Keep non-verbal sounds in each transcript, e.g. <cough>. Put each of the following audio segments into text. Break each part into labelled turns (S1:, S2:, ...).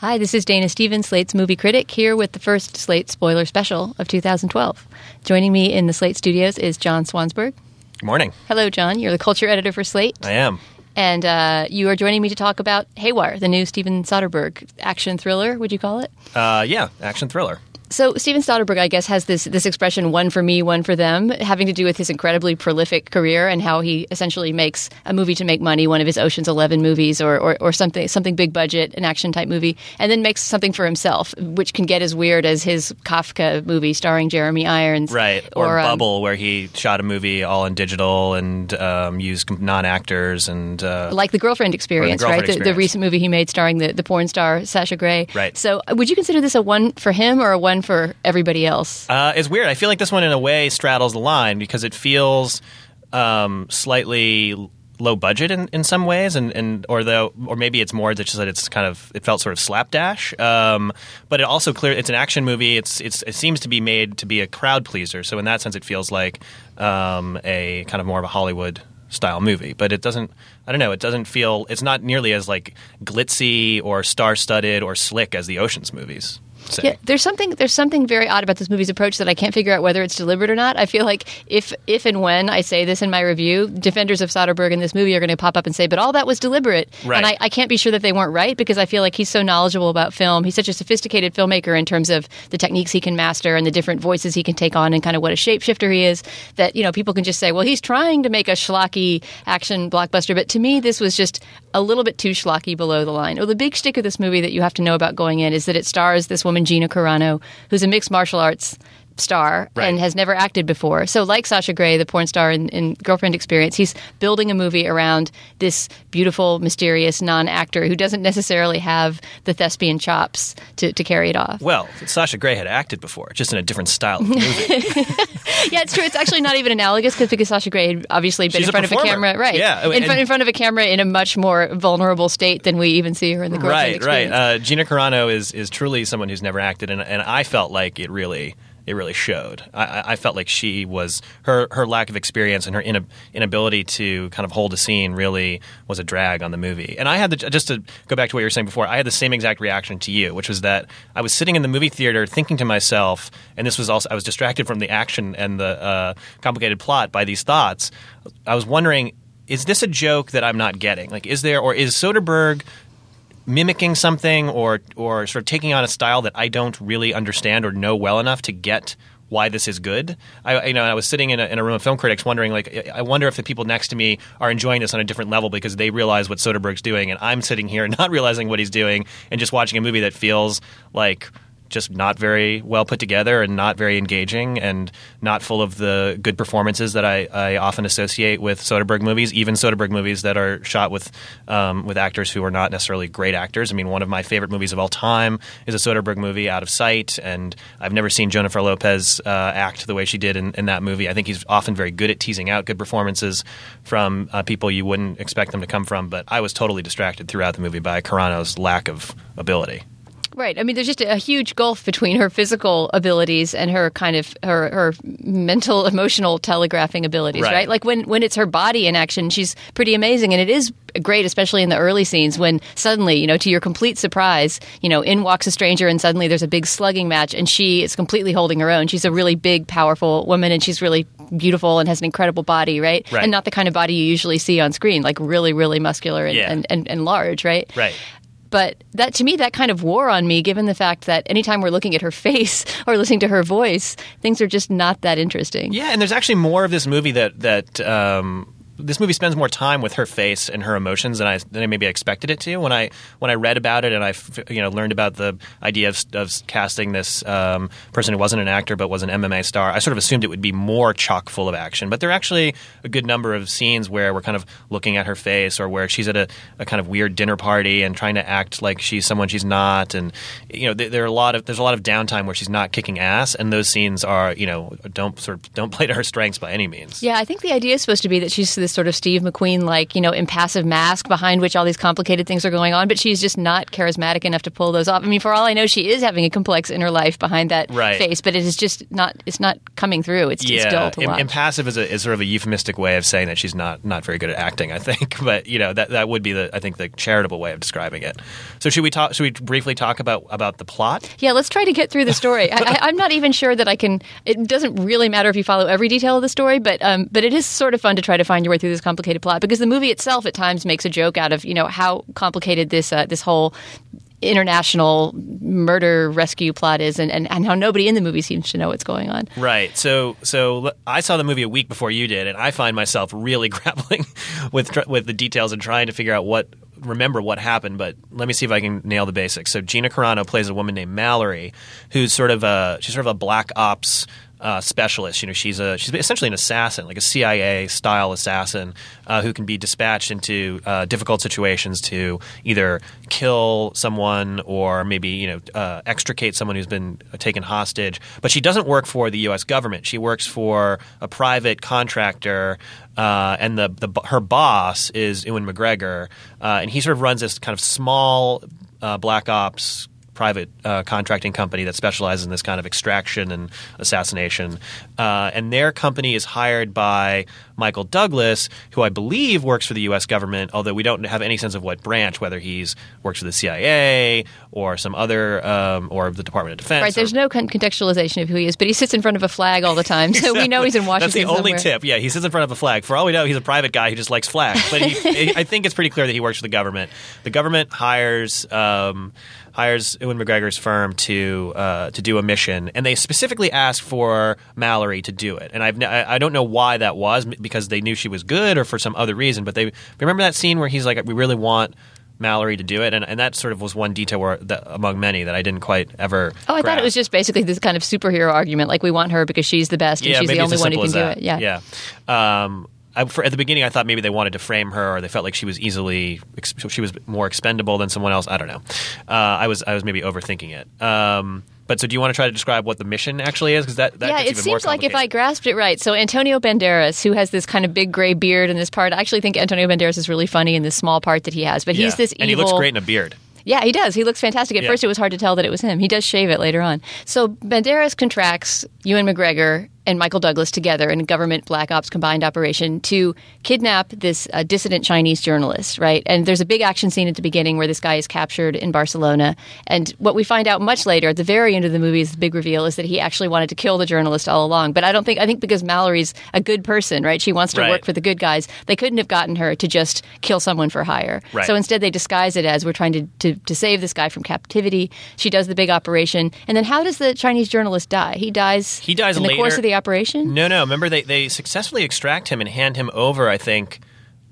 S1: Hi, this is Dana Stevens, Slate's movie critic, here with the first Slate spoiler special of 2012. Joining me in the Slate studios is John Swansburg.
S2: Good morning.
S1: Hello, John. You're the culture editor for Slate.
S2: I am.
S1: And uh, you are joining me to talk about Haywire, the new Steven Soderbergh action thriller, would you call it?
S2: Uh, yeah, action thriller.
S1: So Steven Soderbergh, I guess, has this this expression "one for me, one for them," having to do with his incredibly prolific career and how he essentially makes a movie to make money, one of his Ocean's Eleven movies, or, or, or something something big budget, an action type movie, and then makes something for himself, which can get as weird as his Kafka movie starring Jeremy Irons,
S2: Right. Or,
S1: um,
S2: Bubble, where he shot a movie all in digital and um, used non actors and. Uh,
S1: like the girlfriend experience,
S2: Girlfriend
S1: right? The, the recent movie he made starring the, the porn star Sasha Grey.
S2: Right.
S1: So, would you consider this a one for him or a one for everybody else?
S2: Uh, it's weird. I feel like this one, in a way, straddles the line because it feels um, slightly low budget in, in some ways, and, and or though, or maybe it's more just that it's kind of it felt sort of slapdash. Um, but it also clear it's an action movie. It's it's it seems to be made to be a crowd pleaser. So in that sense, it feels like um, a kind of more of a Hollywood style movie. But it doesn't. I don't know. It doesn't feel. It's not nearly as like glitzy or star studded or slick as the Ocean's movies. Say.
S1: Yeah, there's something there's something very odd about this movie's approach that I can't figure out whether it's deliberate or not. I feel like if if and when I say this in my review, defenders of Soderbergh in this movie are going to pop up and say, "But all that was deliberate,"
S2: Right.
S1: and I, I can't be sure that they weren't right because I feel like he's so knowledgeable about film. He's such a sophisticated filmmaker in terms of the techniques he can master and the different voices he can take on and kind of what a shapeshifter he is. That you know people can just say, "Well, he's trying to make a schlocky action blockbuster," but to me, this was just a little bit too schlocky below the line. Well, the big shtick of this movie that you have to know about going in is that it stars this woman Gina Carano, who's a mixed martial arts star
S2: Right.
S1: and has never acted before. So, like Sasha Grey, the porn star in, in Girlfriend Experience, he's building a movie around this beautiful, mysterious non-actor who doesn't necessarily have the thespian chops to, to carry it off.
S2: Well, Sasha Grey had acted before, just in a different style of movie. <laughs>
S1: Yeah, it's true. It's actually not even analogous because because Sasha Grey had obviously been
S2: She's
S1: in
S2: a
S1: front of a camera, right?
S2: Yeah,
S1: in,
S2: and-
S1: front, in front of a camera in a much more vulnerable state than we even see her in the Girlfriend
S2: right, right.
S1: Experience.
S2: Uh, Gina Carano is is truly someone who's never acted, and, and I felt like it really it really showed. I- I, felt like she was her her lack of experience and her ina- inability to kind of hold a scene really was a drag on the movie. And I had the, just to go back to what you were saying before, I had the same exact reaction to you, which was that I was sitting in the movie theater thinking to myself, and this was also I was distracted from the action and the uh, complicated plot by these thoughts. I was wondering. Is this a joke that I'm not getting? Like, is there, or is Soderbergh mimicking something or or sort of taking on a style that I don't really understand or know well enough to get why this is good. I you know I was sitting in a, in a room of film critics wondering like I wonder if the people next to me are enjoying this on a different level because they realize what Soderbergh's doing and I'm sitting here <laughs> not realizing what he's doing and just watching a movie that feels like just not very well put together and not very engaging and not full of the good performances that I, I often associate with Soderbergh movies, even Soderbergh movies that are shot with um, with actors who are not necessarily great actors. I mean, one of my favorite movies of all time is a Soderbergh movie, Out of Sight, and I've never seen Jennifer Lopez uh, act the way she did in, in that movie. I think he's often very good at teasing out good performances from uh, people you wouldn't expect them to come from, but I was totally distracted throughout the movie by Carano's lack of ability.
S1: Right. I mean, there's just a, a huge gulf between her physical abilities and her kind of her, her mental, <laughs> emotional telegraphing abilities, right.
S2: Right.
S1: Like when, when it's her body in action, she's pretty amazing. And it is great, especially in the early scenes when suddenly, you know, to your complete surprise, you know, in walks a stranger and suddenly there's a big slugging match and she is completely holding her own. She's a really big, powerful woman and she's really beautiful and has an incredible body, right?
S2: Right.
S1: And not the kind of body you usually see on screen, like really, really muscular and,
S2: Yeah.
S1: and, and, and large, right?
S2: Right.
S1: But that to me, that kind of wore on me, given the fact that anytime we're looking at her <laughs> face or listening to her voice, things are just not that interesting.
S2: Yeah, and there's actually more of this movie that that um, this movie spends more time with her face and her emotions than I than I maybe expected it to. When I when I read about it and I you know learned about the idea of, of casting this um, person who wasn't an actor but was an MMA star, I sort of assumed it would be more chock full of action. But there are actually a good number of scenes where we're kind of looking at her face or where she's at a, a kind of weird dinner party and trying to act like she's someone she's not. And you know there are a lot of there's a lot of downtime where she's not kicking ass, and those scenes are you know don't sort of don't <laughs> play to her strengths by any means.
S1: Yeah, I think the idea is supposed to be that she's this sort of Steve McQueen like you know impassive mask behind which all these complicated things are going on, but she's just not charismatic enough to pull those off. I mean, for all I know, she is having a complex inner life behind that
S2: Right.
S1: face, but it is just not it's not coming through. It's, it's dull to watch.
S2: impassive is, a, is sort of a euphemistic way of saying that she's not not very good at acting. I think, <laughs> but you know that that would be the I think the charitable way of describing it. So should we talk? Should we briefly talk about about the plot?
S1: Yeah, let's try to get through the story. I, I'm not even sure that I can. It doesn't really matter if you follow every detail of the story, but um, but it is sort of fun to try to find your way through this complicated plot because the movie itself at times makes a joke out of you know how complicated this uh, this whole international murder rescue plot is and, and, and how nobody in the movie seems to know what's going on.
S2: Right. So so I saw the movie a week before you did, and I find myself really <laughs> grappling with with the details and trying to figure out what remember what happened. But let me see if I can nail the basics. So Gina Carano plays a woman named Mallory, who's sort of a she's sort of a black ops. Uh, specialist, you know, she's a she's essentially an assassin, like a CIA style assassin, uh, who can be dispatched into uh, difficult situations to either kill someone or maybe you know uh, extricate someone who's been taken hostage. But she doesn't work for the U.S. government. She works for a private contractor, uh, and the, the her boss is Ewan McGregor, uh, and he sort of runs this kind of small black ops private uh, contracting company that specializes in this kind of extraction and assassination. Uh, and their company is hired by Michael Douglas, who I believe works for the U.S. government, although we don't have any sense of what branch, whether he's works for the CIA or some other, um, or the Department of Defense.
S1: Right, there's
S2: or-
S1: no con- contextualization of who he is, but he sits in front of a flag all the time, so we know he's in Washington. <laughs>
S2: That's the only
S1: somewhere.
S2: tip. Yeah, he sits in front of a flag. For all we know, he's a private guy who just likes flags. But he, <laughs> I think it's pretty clear that he works for the government. The government hires um, hires Ewan McGregor's firm to uh, to do a mission, and they specifically ask for Mallory to do it. And I've n- I don't know why that was because they knew she was good or for some other reason. But they remember that scene where he's like, "We really want." Mallory to do it, and, and that sort of was one detail where, that, among many that I didn't quite ever.
S1: Oh, I thought it was just basically this kind of superhero argument, like we want her because she's the best and
S2: yeah,
S1: she's the only one who can do
S2: that.
S1: it. Yeah,
S2: yeah. Um, I, for, at the beginning, I thought maybe they wanted to frame her, or they felt like she was easily she was more expendable than someone else. I don't know. Uh, I was I was maybe overthinking it. Um, but so, do you want to try to describe what the mission actually is? Because that, that
S1: yeah, it
S2: even more
S1: seems like if I grasped it right. So Antonio Banderas, who has this kind of big gray beard in this part, I actually think Antonio Banderas is really funny in this small part that he has. But he's
S2: Yeah.
S1: this evil.
S2: and he looks great in a beard.
S1: Yeah, he does. He looks fantastic. At
S2: Yeah.
S1: first, it was hard to tell that it was him. He does shave it later on. So Banderas contracts Ewan McGregor and Michael Douglas together in a government black ops combined operation to kidnap this uh, dissident Chinese journalist, right? And there's a big action scene at the beginning where this guy is captured in Barcelona. And what we find out much later, at the very end of the movie, is the big reveal is that he actually wanted to kill the journalist all along. But I don't think, I think because Mallory's a good person, right? She wants to
S2: Right.
S1: work for the good guys. They couldn't have gotten her to just kill someone for hire.
S2: Right.
S1: So instead, they disguise it as we're trying to, to, to save this guy from captivity. She does the big operation. And then how does the Chinese journalist die? He dies
S2: He dies
S1: in the course of the operation?
S2: No, no. Remember, they, they successfully extract him and hand him over. I think,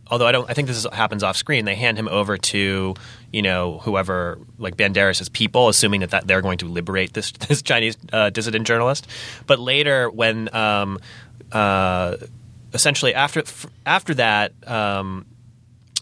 S2: although I don't, I think this is, happens off screen. They hand him over to you know whoever like Banderas' people, assuming that, that they're going to liberate this <laughs> this Chinese uh, dissident journalist. But later, when um, uh, essentially after after that. Um,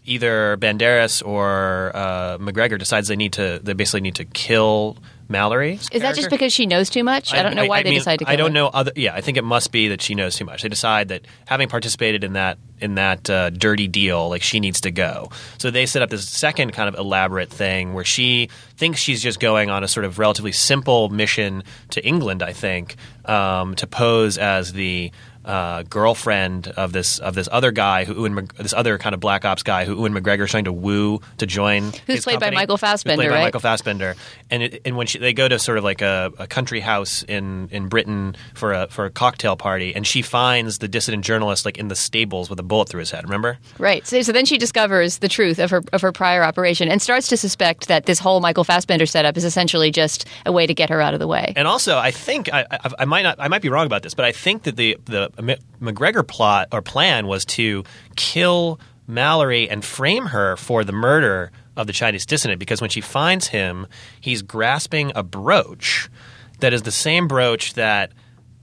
S2: Either Banderas or uh, McGregor decides they need to. They basically need to kill Mallory.
S1: Is that just because she knows too much? I, don't know why they
S2: mean,
S1: decide to kill
S2: I don't
S1: her.
S2: know. Other, yeah, I think it must be that she knows too much. They decide that having participated in that in that uh, dirty deal, like she needs to go. So they set up this second kind of elaborate thing where she thinks she's just going on a sort of relatively simple mission to England. I think um, to pose as the uh, girlfriend of this of this other guy who Ewan, this other kind of black ops guy who Ewan McGregor is trying to woo to join.
S1: Who's played by
S2: company.
S1: Michael
S2: Who's played
S1: Fassbender,
S2: by
S1: right?
S2: Michael Fassbender, and it, and when she, they go to sort of like a, a country house in, in Britain for a for a cocktail party, and she finds the dissident journalist like in the stables with a bullet through his head. Remember?
S1: Right. So, so then she discovers the truth of her of her prior operation and starts to suspect that this whole Michael Fassbender setup is essentially just a way to get her out of the way.
S2: And also, I think I, I, I might not I might be wrong about this, but I think that the the McGregor plot or plan was to kill Mallory and frame her for the murder of the Chinese dissident because when she finds him, he's grasping a brooch that is the same brooch that.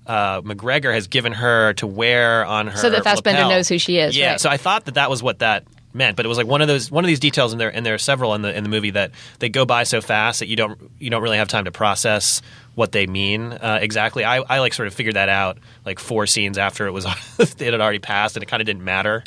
S2: Uh, McGregor has given her to wear on her.
S1: So that Fassbender
S2: lapel.
S1: knows who she is,
S2: Yeah,
S1: right.
S2: so I thought that that was what that meant, but it was like one of those one of these details, and there and there are several in the in the movie that they go by so fast that you don't you don't really have time to process what they mean uh, exactly. I, I like sort of figured that out like four scenes after it was <laughs> it had already passed, and it kind of didn't matter.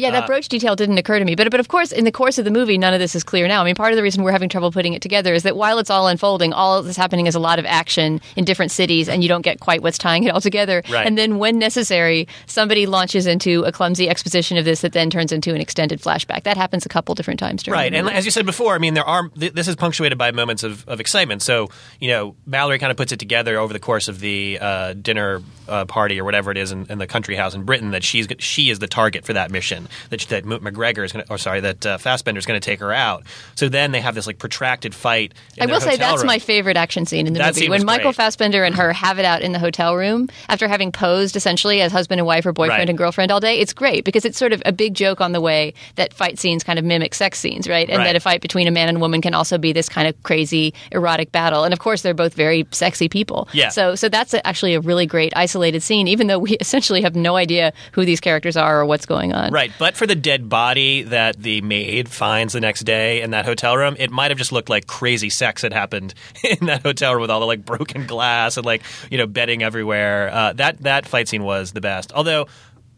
S1: Yeah, that
S2: Uh,
S1: brooch detail didn't occur to me. But but of course, in the course of the movie, none of this is clear now. I mean, part of the reason we're having trouble putting it together is that while it's all unfolding, all that's happening is a lot of action in different cities, and you don't get quite what's tying it all together.
S2: Right.
S1: And then, when necessary, somebody launches into a clumsy exposition of this that then turns into an extended flashback. That happens a couple different times during
S2: Right, and as you said before, I mean, there are th- this is punctuated by moments of, of excitement. So, you know, Mallory kind of puts it together over the course of the uh, dinner uh, party or whatever it is in, in the country house in Britain that she's she is the target for that mission. That that McGregor is going to, or sorry, that uh, Fassbender is going to take her out. So then they have this like protracted fight. In
S1: I will say that's
S2: room.
S1: my favorite action scene in the
S2: That
S1: movie. When Michael
S2: great.
S1: Fassbender and her have it out in the hotel room after having posed essentially as husband and wife or boyfriend
S2: Right.
S1: and girlfriend all day. It's great because it's sort of a big joke on the way that fight scenes kind of mimic sex scenes, right? And
S2: Right.
S1: that a fight between a man and a woman can also be this kind of crazy erotic battle. And of course, they're both very sexy people.
S2: Yeah.
S1: So so that's actually a really great isolated scene, even though we <laughs> essentially have no idea who these characters are or what's going on.
S2: Right, but for the dead body that the maid finds the next day in that hotel room, it might have just looked like crazy sex had happened <laughs> in that hotel room with all the like broken glass and like you know bedding everywhere. Uh, that that fight scene was the best. Although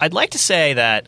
S2: I'd like to say that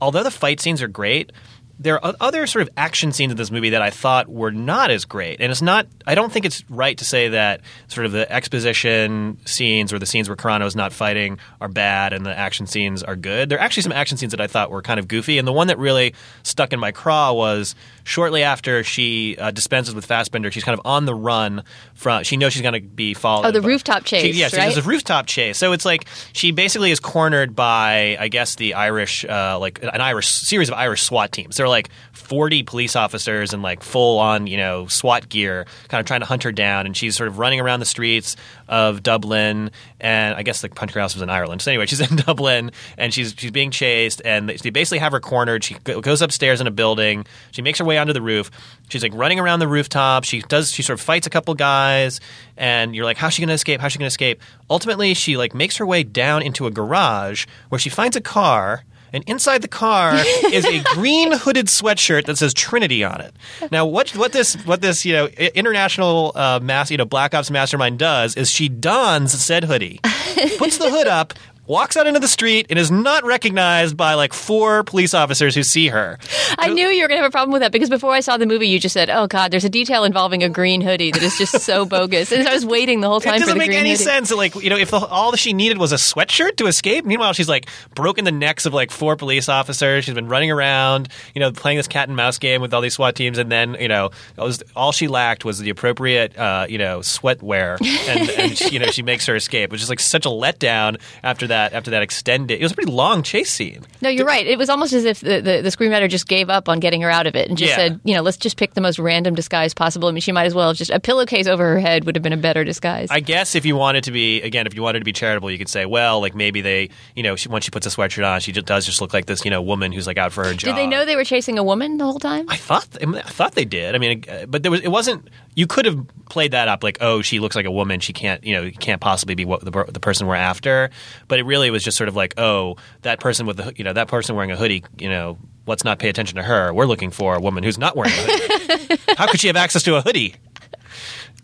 S2: although the fight scenes are great. There are other sort of action scenes in this movie that I thought were not as great, and it's not. I don't think it's right to say that sort of the exposition scenes or the scenes where Carano is not fighting are bad and the action scenes are good. There are actually some action scenes that I thought were kind of goofy, and the one that really stuck in my craw was shortly after she uh, dispenses with Fassbender. She's kind of on the run from. She knows she's going to be followed.
S1: Oh, the rooftop chase,
S2: She, yeah, she
S1: right?
S2: does a rooftop chase. So it's like she basically is cornered by, I guess, the Irish, uh, like an Irish series of Irish SWAT teams. Are like forty police officers in like full on, you know, SWAT gear, kind of trying to hunt her down, and she's sort of running around the streets of Dublin, and I guess the country house was in Ireland. So anyway, <laughs> she's in Dublin, and she's she's being chased, and they basically have her cornered. She goes upstairs in a building. She makes her way onto the roof. She's like running around the rooftop. She does. She sort of fights a couple guys, and you're like, how's she going to escape? How's she going to escape? Ultimately, she like makes her way down into a garage where she finds a car. And inside the car <laughs> is a green hooded sweatshirt that says Trinity on it. Now, what what this what this you know international uh, mass you know Black Ops mastermind does is she dons said hoodie, puts the hood up, walks out into the street, and is not recognized by like four police officers who see her.
S1: I knew you were going to have a problem with that because before I saw the movie, you just said, "Oh God, there's a detail involving a green hoodie that is just so bogus." And I was waiting the whole time
S2: It
S1: for
S2: doesn't make any
S1: hoodie.
S2: sense. Like you know, if the, all she needed was a sweatshirt to escape, meanwhile she's like broken the necks of like four police officers. She's been running around, you know, playing this cat and mouse game with all these SWAT teams, and then you know, was, all she lacked was the appropriate, uh, you know, sweatwear, and, and she, <laughs> you know, she makes her escape, which is like such a letdown after that. After that extended, it was a pretty long chase scene.
S1: No, you're right. It was almost as if the, the, the screenwriter just gave up on getting her out of it and just
S2: Yeah.
S1: said, you know, let's just pick the most random disguise possible. I mean, she might as well have just a pillowcase over her head would have been a better disguise.
S2: I guess if you wanted to be again, if you wanted to be charitable, you could say, well, like maybe they, you know, she, once she puts a sweatshirt on, she just does just look like this, you know, woman who's like out for her job.
S1: Did they know they were chasing a woman the whole time?
S2: I thought I, mean, I thought they did. I mean, uh, but there was it wasn't. You could have played that up like, oh, she looks like a woman. She can't, you know, can't possibly be what the, the person we're after. But it really was just sort of like, oh, that person with the, you know, that person wearing a hoodie. You know, let's not pay attention to her. We're looking for a woman who's not wearing a hoodie. <laughs> How could she have access to a hoodie?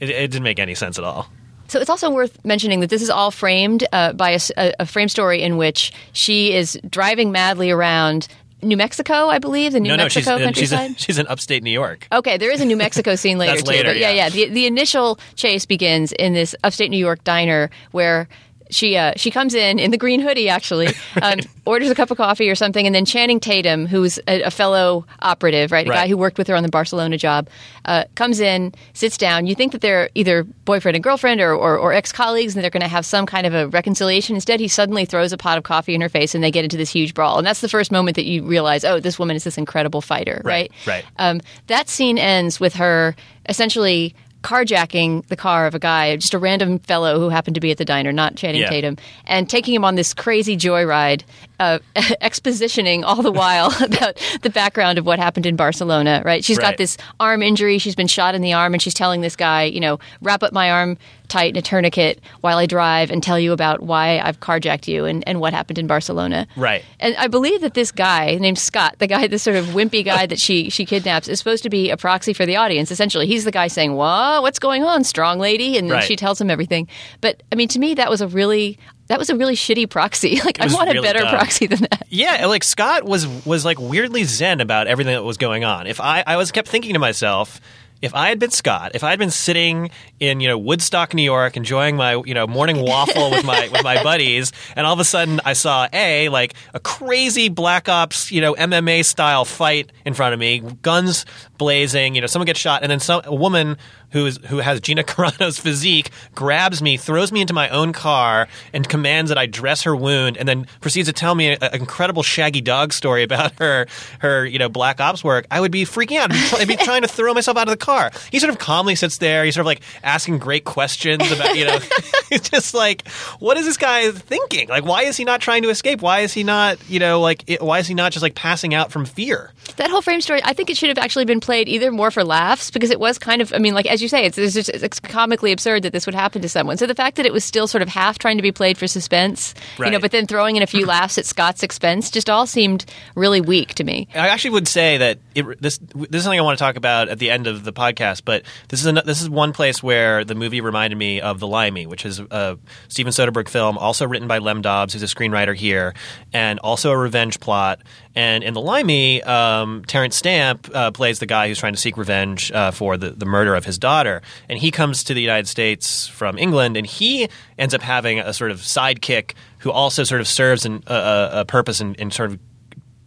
S2: It, it didn't make any sense at all.
S1: So it's also worth mentioning that this is all framed uh, by a frame story in which she is driving madly around New Mexico, I believe, the New
S2: No, no,
S1: Mexico
S2: she's,
S1: countryside.
S2: in, <laughs> she's in upstate New York.
S1: Okay, there is a New Mexico scene <laughs> later
S2: That's
S1: too.
S2: later,
S1: but yeah,
S2: yeah.
S1: yeah. The, the initial chase begins in this upstate New York diner where she uh, she comes in in the green hoodie actually, <laughs> um, orders a cup of coffee or something, and then Channing Tatum, who's a, a fellow operative, right, a
S2: Right.
S1: guy who worked with her on the Barcelona job, uh, comes in, sits down. You think that they're either boyfriend and girlfriend or, or, or ex colleagues, and they're going to have some kind of a reconciliation. Instead, he suddenly throws a pot of coffee in her face, and they get into this huge brawl. And that's the first moment that you realize, oh, this woman is this incredible fighter,
S2: Right,
S1: right?
S2: right.
S1: Um, that scene ends with her essentially carjacking the car of a guy, just a random fellow who happened to be at the diner, not Channing
S2: Yeah.
S1: Tatum, and taking him on this crazy joyride, uh, <laughs> expositioning all the while <laughs> about the background of what happened in Barcelona. Right? She's got this arm injury. She's been shot in the arm, and she's telling this guy, you know, wrap up my arm. Tight in a tourniquet while I drive and tell you about why I've carjacked you and, and what happened in Barcelona.
S2: Right.
S1: And I believe that this guy named Scott, the guy, <laughs> this sort of wimpy guy that she she kidnaps, is supposed to be a proxy for the audience. Essentially, he's the guy saying, "What? What's going on, strong lady?" And then
S2: Right.
S1: she tells him everything. But I mean, to me, that was a really that was a really shitty proxy. <laughs> Like, I want a
S2: really
S1: better
S2: dumb.
S1: proxy than that.
S2: Yeah, like Scott was was like weirdly zen about everything that was going on. If I I was kept thinking to myself, if I had been Scott, if I had been sitting in you know Woodstock, New York, enjoying my you know morning <laughs> waffle with my with my buddies, and all of a sudden I saw a like a crazy Black Ops you know MMA style fight in front of me, guns blazing, you know someone gets shot, and then some a woman who is who has Gina <laughs> Carano's physique grabs me, throws me into my own car, and commands that I dress her wound, and then proceeds to tell me an incredible Shaggy Dog story about her her you know Black Ops work. I would be freaking out. I'd be, try- I'd be <laughs> trying to throw myself out of the car. He sort of calmly sits there. He's sort of like asking great questions about you know. <laughs> it's just like, what is this guy thinking? Like, why is he not trying to escape? Why is he not you know like it, why is he not just like passing out from fear?
S1: That whole frame story, I think it should have actually been played either more for laughs because it was kind of, I mean, like as you say, it's, it's just it's comically absurd that this would happen to someone. So the fact that it was still sort of half trying to be played for suspense, you know, but then throwing in a few <laughs> laughs at Scott's expense, just all seemed really weak to me.
S2: I actually would say that it, this this is something I want to talk about at the end of the podcast. But this is an, this is one place where the movie reminded me of The Limey, which is a Steven Soderbergh film, also written by Lem Dobbs, who's a screenwriter here, and also a revenge plot. And in The Limey, um, Terence Stamp uh, plays the guy who's trying to seek revenge uh, for the, the murder of his daughter. And he comes to the United States from England, and he ends up having a sort of sidekick who also sort of serves an, a, a, purpose in, in sort of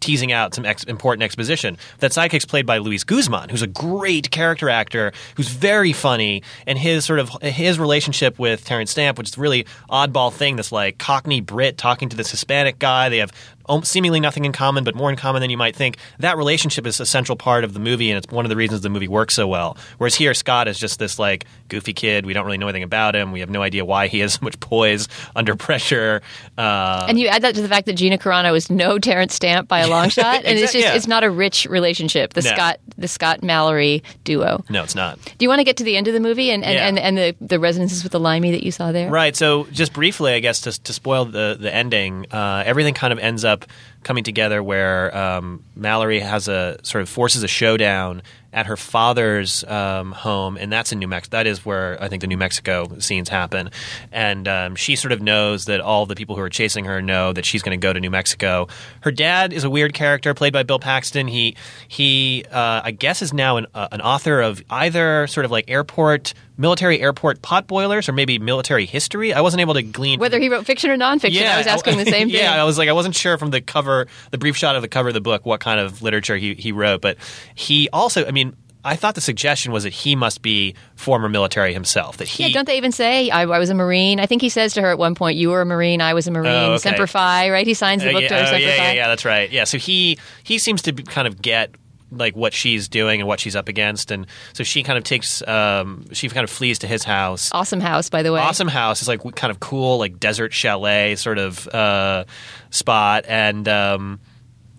S2: teasing out some ex- important exposition. That sidekick's played by Luis Guzman, who's a great character actor, who's very funny, and his sort of his relationship with Terence Stamp, which is really oddball thing. This like Cockney Brit talking to this Hispanic guy. They have seemingly nothing in common, but more in common than you might think. That relationship is a central part of the movie, and it's one of the reasons the movie works so well. Whereas here, Scott is just this like goofy kid. We don't really know anything about him. We have no idea why he has <laughs> so much poise under pressure. Uh,
S1: And you add that to the fact that Gina Carano is no Terence Stamp by a long <laughs> shot, and it's just
S2: yeah.
S1: it's not a rich relationship. The
S2: No.
S1: Scott the Scott Mallory duo.
S2: no, it's not.
S1: Do you want to get to the end of the movie and and,
S2: Yeah.
S1: and, and the the resonances with the limey that you saw there?
S2: Right. So, just briefly, I guess to, to spoil the the ending, uh, everything kind of ends up coming together where um, Mallory has a sort of forces a showdown at her father's um, home, and that's in New Mexico. That is where I think the New Mexico scenes happen. And um, she sort of knows that all the people who are chasing her know that she's going to go to New Mexico. Her dad is a weird character played by Bill Paxton. He he uh, I guess is now an, uh, an author of either sort of like airport military airport pot boilers or maybe military history. I wasn't able to glean
S1: Whether he wrote fiction or nonfiction, I was asking the same <laughs> thing.
S2: Yeah, I was like, I wasn't sure from the cover, the brief shot of the cover of the book, what kind of literature he, he wrote. But he also, I mean, I thought the suggestion was that he must be former military himself. That he,
S1: Yeah, don't they even say I, I was a Marine? I think he says to her at one point, "You were a Marine, I was a Marine."
S2: Oh, okay.
S1: Semper Fi, right? He signs the
S2: Uh,
S1: book
S2: yeah,
S1: to her.
S2: oh,
S1: Semper
S2: yeah,
S1: Fi.
S2: yeah, yeah, that's right. Yeah, so he he seems to be, kind of get like what she's doing and what she's up against, and so she kind of takes um, she kind of flees to his house.
S1: Awesome house, by the way.
S2: Awesome house is like kind of cool, like desert chalet sort of uh, spot, and um,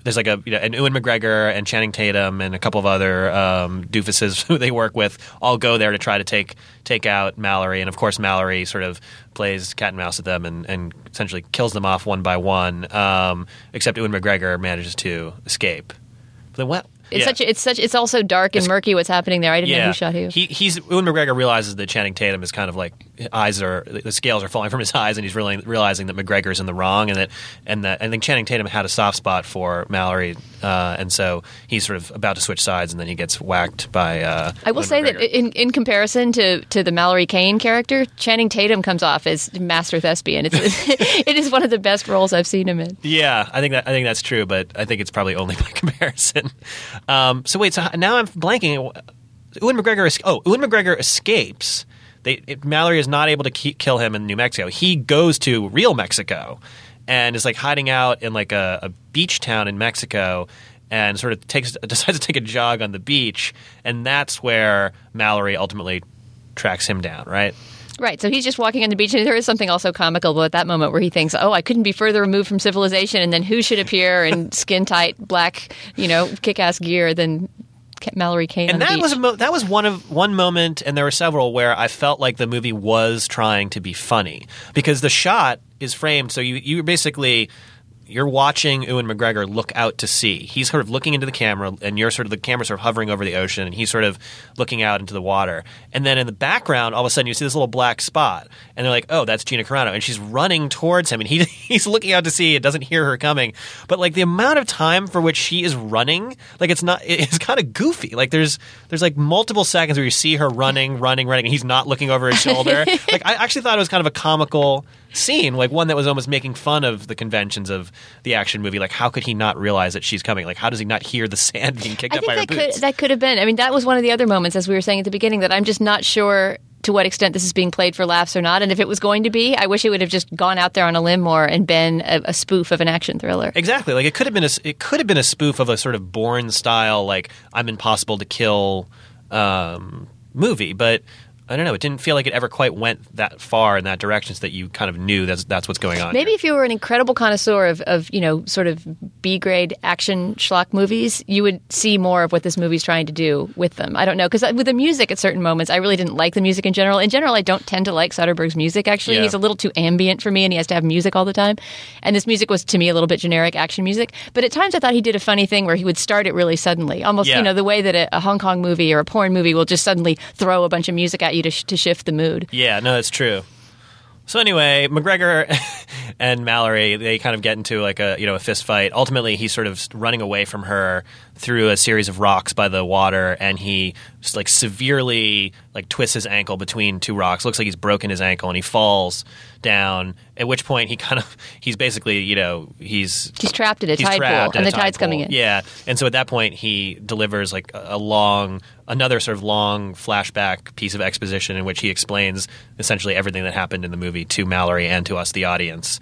S2: there's like a you know, and Ewan McGregor and Channing Tatum and a couple of other um, doofuses <laughs> who they work with all go there to try to take take out Mallory, and of course Mallory sort of plays cat and mouse with them and, and essentially kills them off one by one. Um, except Ewan McGregor manages to escape. But then what?
S1: It's
S2: yeah.
S1: such. It's such. It's also dark and murky. What's happening there? I didn't know who shot who.
S2: He, he's Ewan McGregor realizes that Channing Tatum is kind of like eyes are the scales are falling from his eyes, and he's really realizing that McGregor's in the wrong, and that and that I think Channing Tatum had a soft spot for Mallory, uh, and so he's sort of about to switch sides, and then he gets whacked by. Uh,
S1: I will
S2: Ewan
S1: say that in, in comparison to, to the Mallory Kane character, Channing Tatum comes off as master thespian. It's, <laughs> it is one of the best roles I've seen him in.
S2: Yeah, I think that I think that's true, but I think it's probably only by <laughs> comparison. Um, so wait, so now I'm blanking. Ewan McGregor. Oh, Ewan McGregor escapes. They, it, Mallory is not able to ke- kill him in New Mexico. He goes to real Mexico and is like hiding out in like a, a beach town in Mexico. And sort of takes <laughs> decides to take a jog on the beach, and that's where Mallory ultimately tracks him down. Right?
S1: Right, so he's just walking on the beach, and there is something also comical about that moment where he thinks, "Oh, I couldn't be further removed from civilization," and then who should appear in <laughs> skin tight black, you know, kick ass gear than Mallory Kane.
S2: and
S1: on the
S2: that was a mo- that was one of one moment, and there were several where I felt like the movie was trying to be funny because the shot is framed. So you you basically you're watching Ewan McGregor look out to sea. He's sort of looking into the camera, and you're sort of the camera sort of hovering over the ocean, and he's sort of looking out into the water. And then in the background, all of a sudden, you see this little black spot, and they're like, "Oh, that's Gina Carano," and she's running towards him, and he <laughs> he's looking out to sea and doesn't hear her coming. But like the amount of time for which she is running, like it's not, <laughs> it's kind of goofy. Like there's there's like multiple seconds where you see her running, running, running, and he's not looking over his shoulder. <laughs> like I actually thought it was kind of a comical scene, like one that was almost making fun of the conventions of the action movie. Like, how could he not realize that she's coming? Like, how does he not hear the <laughs> sand being kicked
S1: I
S2: up by her
S1: that
S2: boots?
S1: could that could have been. I mean, that was one of the other moments, as we were saying at the beginning, that I'm just not sure to what extent this is being played for laughs or not. And if it was going to be, I wish it would have just gone out there on a limb more and been a, a spoof of an action thriller.
S2: Exactly. Like it could have been a it could have been a spoof of a sort of Bourne style like I'm impossible to kill um, movie, but I don't know. It didn't feel like it ever quite went that far in that direction, so that you kind of knew that's that's what's going on.
S1: Maybe
S2: here.
S1: if you were an incredible connoisseur of, of you know sort of B grade action schlock movies, you would see more of what this movie's trying to do with them. I don't know because uh, with the music at certain moments, I really didn't like the music in general. In general, I don't tend to like Soderbergh's music. Actually,
S2: Yeah.
S1: he's a little too ambient for me, and he has to have music all the time. And this music was to me a little bit generic action music. But at times, I thought he did a funny thing where he would start it really suddenly, almost
S2: Yeah.
S1: you know the way that a, a Hong Kong movie or a porn movie will just suddenly throw a bunch of music at you to, sh- to shift the mood.
S2: Yeah, no, that's true. So anyway, McGregor <laughs> and Mallory they kind of get into like a you know a fist fight. Ultimately, he's sort of running away from her through a series of rocks by the water, and he just like severely like twists his ankle between two rocks. Looks like he's broken his ankle, and he falls down. At which point, he <laughs> kind of he's basically you know he's
S1: He's trapped in a tide pool, and the
S2: tide
S1: tide's coming in.
S2: Yeah, and so at that point, he delivers like a long, another sort of long flashback piece of exposition in which he explains essentially everything that happened in the movie to Mallory and to us, the audience.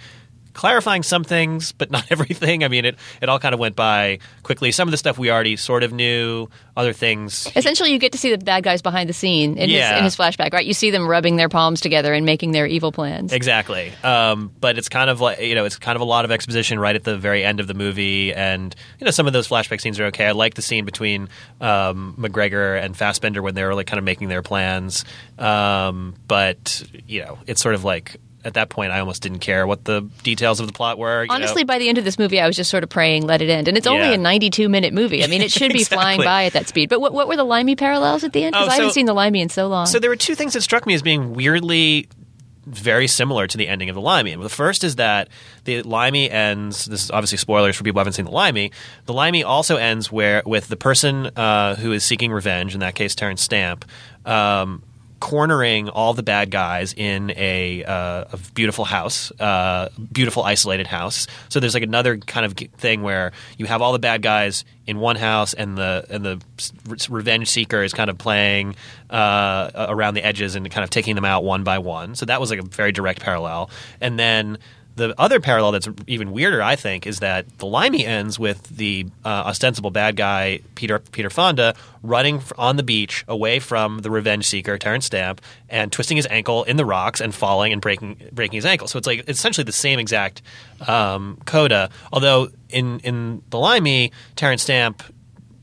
S2: Clarifying some things, but not <laughs> everything. I mean, it, it all kind of went by quickly. Some of the stuff we already sort of knew, other things.
S1: Essentially, you get to see the bad guys behind the scene in,
S2: Yeah.
S1: his, in his flashback, right? You see them rubbing their palms together and making their evil plans.
S2: Exactly. Um, but it's kind of like you know, it's kind of a lot of exposition right at the very end of the movie, and you know, some of those flashback scenes are okay. I like the scene between um, McGregor and Fassbender when they're like kind of making their plans, um, but you know, it's sort of like at that point, I almost didn't care what the details of the plot were. you know?
S1: Honestly, by the end of this movie, I was just sort of praying, let it end. And it's only
S2: Yeah.
S1: a 92 minute movie. I mean, it should be <laughs> flying by at that speed. But what, what were the Limey parallels at the end? Because
S2: Oh,
S1: I haven't seen the Limey in so long.
S2: So there were two things that struck me as being weirdly very similar to the ending of the Limey. The first is that the Limey ends. This is obviously spoilers for people who haven't seen the Limey. The Limey also ends where with the person uh, who is seeking revenge, in that case Terence Stamp. Um, cornering all the bad guys in a, uh, a beautiful house, uh, beautiful isolated house. So there's like another kind of thing where you have all the bad guys in one house, and the and the revenge seeker is kind of playing uh, around the edges and kind of taking them out one by one. So that was like a very direct parallel. And then the other parallel that's even weirder, I think, is that the Limey ends with the uh, ostensible bad guy Peter Peter Fonda running on the beach away from the revenge seeker Terence Stamp and twisting his ankle in the rocks and falling and breaking breaking his ankle. So it's like essentially the same exact um, coda. Although in in the Limey, Terence Stamp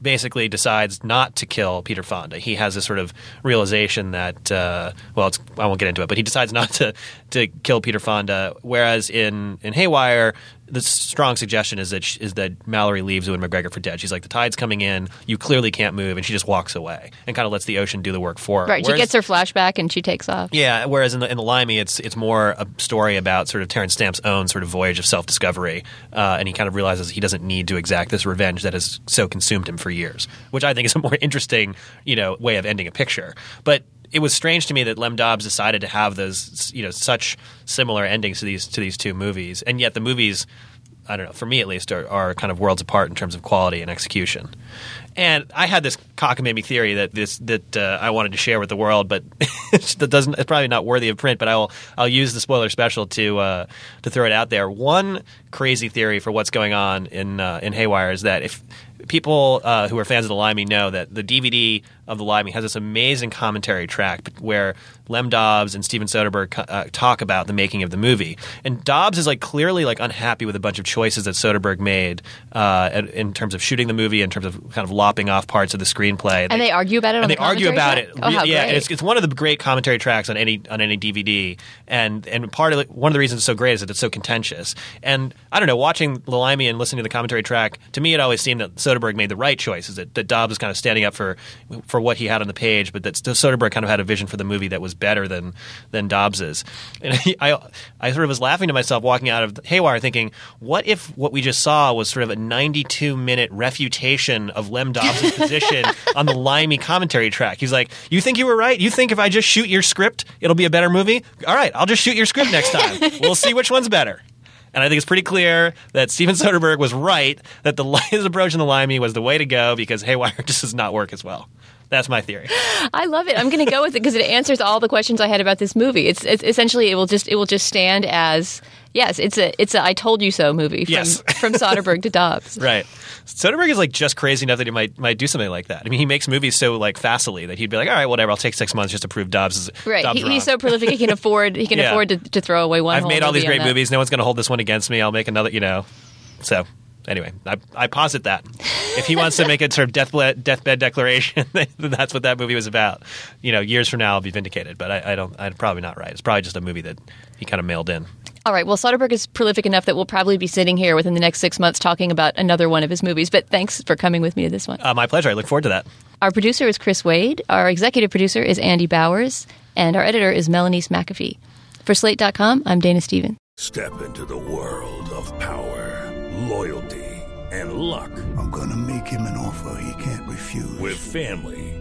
S2: basically decides not to kill Peter Fonda. He has this sort of realization that, uh, well, I won't get into it, but he decides not to to kill Peter Fonda. Whereas in in Haywire, the strong suggestion is that sh is that Mallory leaves Ewan McGregor for dead. She's like, the tide's coming in, you clearly can't move, and she just walks away and kind of lets the ocean do the work for her.
S1: right. She gets her flashback and she takes off.
S2: yeah, whereas in the in the Limey, it's it's more a story about sort of Terence Stamp's own sort of voyage of self discovery, uh, and he kind of realizes he doesn't need to exact this revenge that has so consumed him for years, which I think is a more interesting you know way of ending a picture. But it was strange to me that Lem Dobbs decided to have those you know such similar endings to these to these two movies, and yet the movies. I don't know. For me, at least, are, are kind of worlds apart in terms of quality and execution. And I had this cockamamie theory that this that uh, I wanted to share with the world, but <laughs> that doesn't. It's probably not worthy of print. But I will. I'll use the spoiler special to uh, to throw it out there. One crazy theory for what's going on in uh, in Haywire is that if people uh, who are fans of the Limey know that the DVD of the Limey has this amazing commentary track where Lem Dobbs and Steven Soderbergh uh, talk about the making of the movie. And Dobbs is like clearly like unhappy with a bunch of choices that Soderbergh made uh, in terms of shooting the movie, in terms of kind of lopping off parts of the screenplay.
S1: And they, they argue about it.
S2: And
S1: they
S2: the argue about
S1: track?
S2: it.
S1: Oh, how
S2: yeah,
S1: great.
S2: it's, it's one of the great commentary tracks on any on any DVD. And and part of it, one of the reasons it's so great is that it's so contentious. And I don't know, watching the Limey and listening to the commentary track, to me it always seemed that Soderbergh made the right choices. That, that Dobbs is kind of standing up for for what he had on the page, but that Soderbergh kind of had a vision for the movie that was better than than Dobbs's. And I I sort of was laughing to myself walking out of Haywire, thinking, what if what we just saw was sort of a 92 minute refutation of Lem Dobbs's <laughs> position on the Limey commentary track? He's like, you think you were right? You think if I just shoot your script, it'll be a better movie? All right, I'll just shoot your script next time. we'll see which one's better. And I think it's pretty clear that Steven Soderbergh was right that the <laughs> his approach in the Limey was the way to go because Haywire <laughs> just does not work as well. That's my theory.
S1: I love it. I'm going to go with it because it answers all the questions I had about this movie. It's, it's, essentially it will just it will just stand as yes, it's a it's a I told you so movie from
S2: Yes. <laughs>
S1: from Soderbergh to Dobbs.
S2: Right. Soderbergh is like just crazy enough that he might might do something like that. I mean, he makes movies so like facilely that he'd be like, all right, whatever, I'll take six months just to prove Dobbs is
S1: Right.
S2: Dobbs
S1: He, he's so prolific he can <laughs> afford he can
S2: Yeah.
S1: afford to, to throw away one.
S2: I've made all these great movies. No one's going to hold this one against me. I'll make another. You know. So anyway, I, I posit that if he wants to make a sort of deathbed, <laughs> deathbed declaration, then that's what that movie was about. You know, years from now, I'll be vindicated. But I, I don't. I'm probably not right. It's probably just a movie that he kind of mailed in.
S1: All right. Well, Soderbergh is prolific enough that we'll probably be sitting here within the next six months talking about another one of his movies. But thanks for coming with me to this one.
S2: Uh, my pleasure. I look forward to that.
S1: Our producer is Chris Wade. Our executive producer is Andy Bowers. And our editor is Melanie McAfee. For Slate.com, I'm Dana Stevens.
S3: Step into the world of power, loyalty, and luck.
S4: I'm gonna make him an offer he can't refuse.
S3: With family,